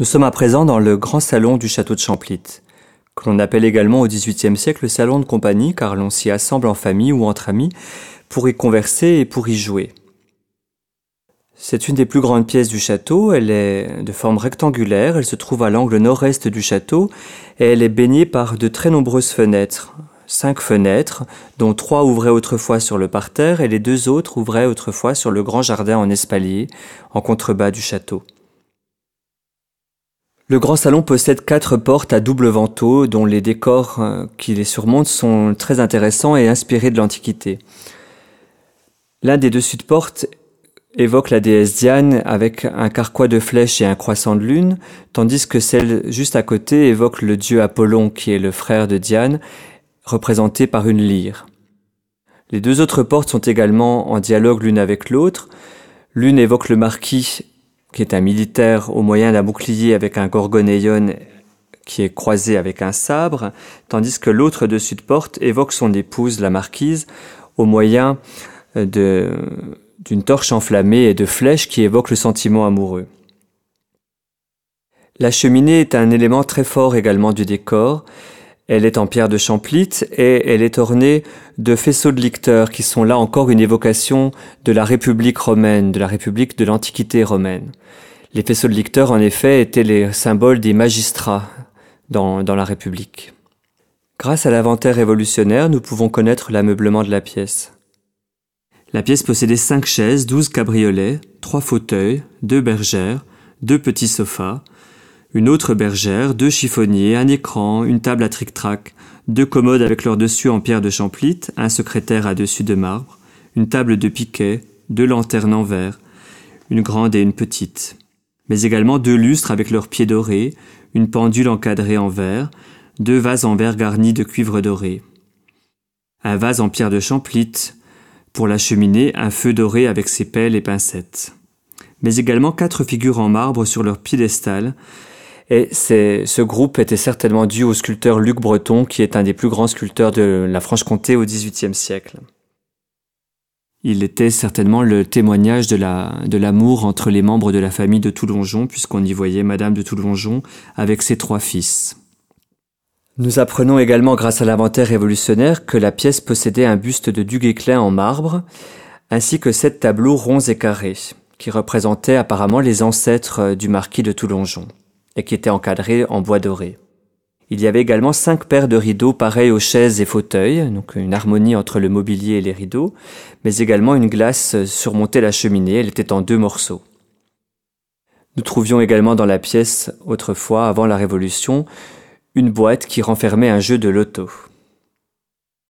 Nous sommes à présent dans le grand salon du château de Champlit, que l'on appelle également au XVIIIe siècle le salon de compagnie car l'on s'y assemble en famille ou entre amis pour y converser et pour y jouer. C'est une des plus grandes pièces du château, elle est de forme rectangulaire, elle se trouve à l'angle nord-est du château et elle est baignée par de très nombreuses fenêtres. Cinq fenêtres, dont trois ouvraient autrefois sur le parterre et les deux autres ouvraient autrefois sur le grand jardin en espalier, en contrebas du château. Le grand salon possède quatre portes à double vantaux dont les décors euh, qui les surmontent sont très intéressants et inspirés de l'Antiquité. L'un des dessus de porte évoque la déesse Diane avec un carquois de flèches et un croissant de lune, tandis que celle juste à côté évoque le dieu Apollon qui est le frère de Diane, représenté par une lyre. Les deux autres portes sont également en dialogue l'une avec l'autre. L'une évoque le marquis qui est un militaire au moyen d'un bouclier avec un gorgonéon qui est croisé avec un sabre, tandis que l'autre dessus de porte évoque son épouse, la marquise, au moyen de, d'une torche enflammée et de flèches qui évoquent le sentiment amoureux. La cheminée est un élément très fort également du décor. Elle est en pierre de champlite et elle est ornée de faisceaux de licteurs qui sont là encore une évocation de la République romaine, de la République de l'Antiquité romaine. Les faisceaux de licteurs, en effet, étaient les symboles des magistrats dans, dans la République. Grâce à l'inventaire révolutionnaire, nous pouvons connaître l'ameublement de la pièce. La pièce possédait cinq chaises, douze cabriolets, trois fauteuils, deux bergères, deux petits sofas, une autre bergère, deux chiffonniers, un écran, une table à tric-trac, deux commodes avec leur dessus en pierre de champlite, un secrétaire à dessus de marbre, une table de piquet, deux lanternes en verre, une grande et une petite, mais également deux lustres avec leurs pieds dorés, une pendule encadrée en verre, deux vases en verre garnis de cuivre doré, un vase en pierre de champlite, pour la cheminée, un feu doré avec ses pelles et pincettes, mais également quatre figures en marbre sur leur piédestal, et ce groupe était certainement dû au sculpteur Luc Breton, qui est un des plus grands sculpteurs de la Franche-Comté au XVIIIe siècle. Il était certainement le témoignage de la, de l'amour entre les membres de la famille de Toulongeon, puisqu'on y voyait Madame de Toulongeon avec ses trois fils. Nous apprenons également grâce à l'inventaire révolutionnaire que la pièce possédait un buste de Duguesclin en marbre, ainsi que sept tableaux ronds et carrés, qui représentaient apparemment les ancêtres du marquis de Toulongeon et qui était encadré en bois doré. Il y avait également cinq paires de rideaux pareils aux chaises et fauteuils, donc une harmonie entre le mobilier et les rideaux, mais également une glace surmontait la cheminée, elle était en deux morceaux. Nous trouvions également dans la pièce, autrefois, avant la Révolution, une boîte qui renfermait un jeu de loto.